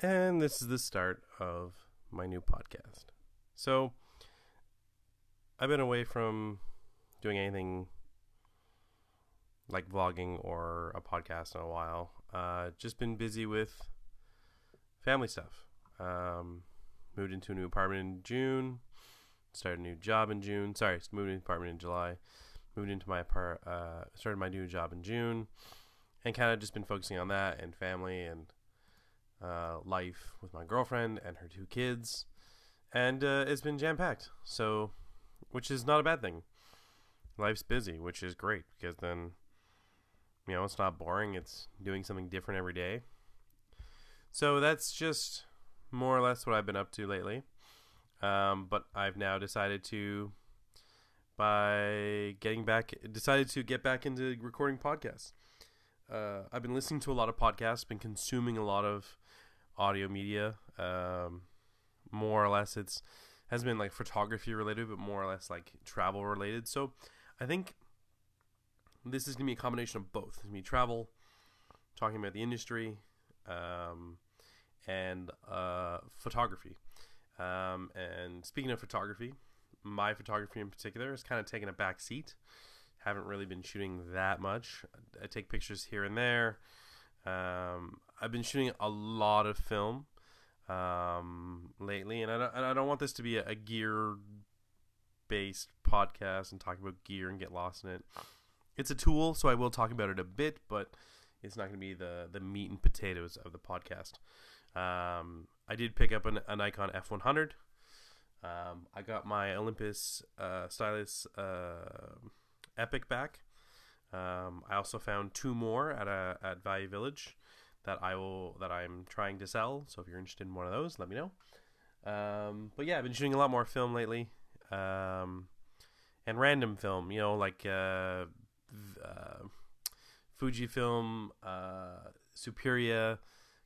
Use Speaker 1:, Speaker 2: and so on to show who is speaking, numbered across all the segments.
Speaker 1: And this is the start of my new podcast. So, I've been away from doing anything like vlogging or a podcast in a while. Uh, just been busy with family stuff. Um, moved into a new apartment in June. Started a new job in June. Sorry, moved into apartment in July. Moved into my apart. Uh, started my new job in June, and kind of just been focusing on that and family and uh, life with my girlfriend and her two kids, and uh, it's been jam packed. So, which is not a bad thing. Life's busy, which is great because then, you know, it's not boring. It's doing something different every day. So that's just more or less what I've been up to lately. Um, but I've now decided to, by getting back, decided to get back into recording podcasts. Uh, I've been listening to a lot of podcasts, been consuming a lot of audio media. Um, more or less, it's has been like photography related, but more or less like travel related. So I think this is gonna be a combination of both. It's gonna be travel, talking about the industry, um, and uh, photography. Um, and speaking of photography, my photography in particular has kind of taken a back seat. Haven't really been shooting that much. I take pictures here and there. Um, I've been shooting a lot of film um, lately, and I don't, and I don't want this to be a, a gear based podcast and talk about gear and get lost in it. It's a tool, so I will talk about it a bit, but it's not going to be the the meat and potatoes of the podcast. Um, I did pick up an, a Nikon F100. Um, I got my Olympus uh, stylus uh, Epic back. Um, I also found two more at a at Value Village that I will that I'm trying to sell. So if you're interested in one of those, let me know. Um, but yeah, I've been shooting a lot more film lately, um, and random film. You know, like uh, uh, Fujifilm, uh, Superia,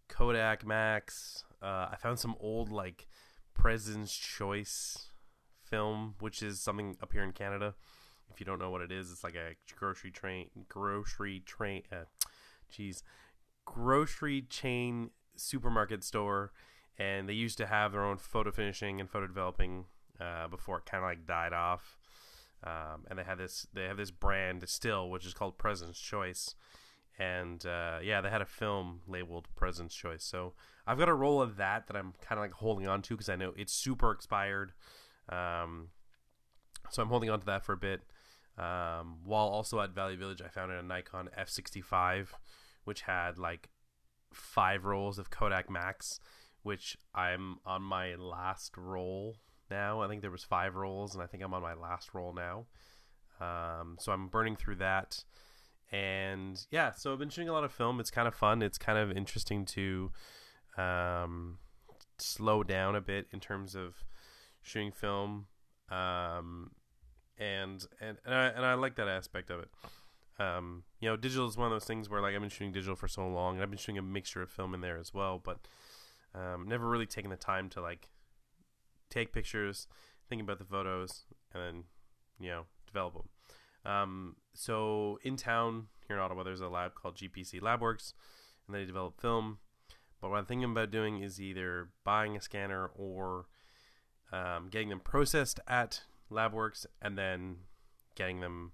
Speaker 1: Kodak Max. Uh, I found some old like President's Choice film, which is something up here in Canada. If you don't know what it is, it's like a grocery train, grocery train, uh, geez, grocery chain supermarket store, and they used to have their own photo finishing and photo developing uh, before it kind of like died off. Um, and they had this, they have this brand still, which is called President's Choice, and uh, yeah, they had a film labeled President's Choice. So I've got a roll of that that I'm kind of like holding on to because I know it's super expired. Um, so I'm holding on to that for a bit. Um, while also at Value Village, I found a Nikon F65, which had like five rolls of Kodak Max, which I'm on my last roll now. I think there was five rolls, and I think I'm on my last roll now. Um, so I'm burning through that, and yeah, so I've been shooting a lot of film. It's kind of fun. It's kind of interesting to um, slow down a bit in terms of shooting film. Um, and and and I, and I like that aspect of it. Um, you know, digital is one of those things where like I've been shooting digital for so long, and I've been shooting a mixture of film in there as well, but um, never really taken the time to like take pictures, think about the photos, and then you know develop them. Um, so in town here in Ottawa, there's a lab called GPC LabWorks, and they develop film. But what I'm thinking about doing is either buying a scanner or um, getting them processed at LabWorks and then getting them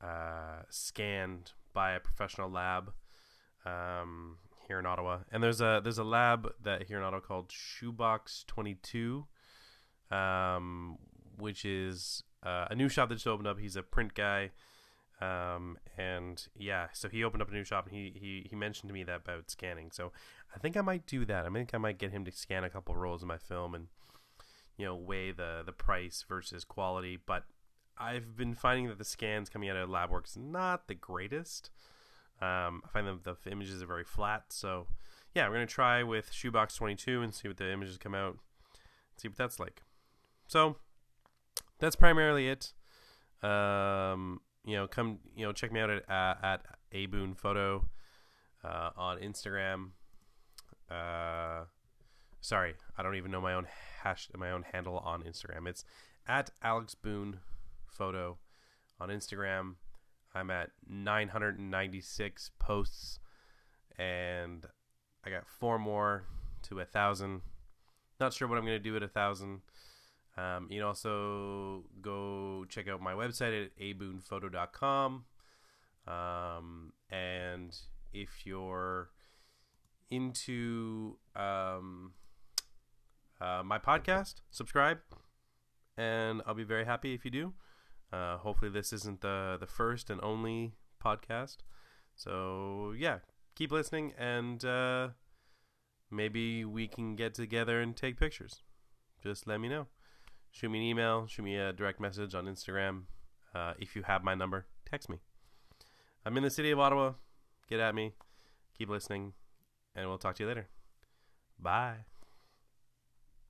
Speaker 1: uh, scanned by a professional lab um, here in Ottawa. And there's a there's a lab that here in Ottawa called Shoebox Twenty Two, um, which is uh, a new shop that just opened up. He's a print guy. Um, and yeah, so he opened up a new shop and he, he, he mentioned to me that about scanning. So I think I might do that. I think I might get him to scan a couple rolls of my film and you know weigh the the price versus quality. But i've been finding that the scans coming out of labworks not the greatest. Um, i find that the images are very flat. So yeah we're to try with shoebox 22 and see what the images come out see what that's like. So that's primarily it. Um, you know come you know check me out at uh, at aboon photo uh, on instagram. Uh, sorry i don't even know my own hash my own handle on Instagram. It's at Alex Boone Photo on Instagram. I'm at 996 posts, and I got four more to a thousand. Not sure what I'm to do at a thousand. Um, you can also go check out my website at aboonphoto.com. Um, and if you're into um, uh, my podcast, subscribe, and I'll be very happy if you do. Uh, hopefully, this isn't the the first and only podcast. So yeah, keep listening, and uh, maybe we can get together and take pictures. Just let me know. Shoot me an email. Shoot me a direct message on Instagram. Uh, if you have my number, text me. I'm in the city of Ottawa. Get at me. Keep listening, and we'll talk to you later. Bye.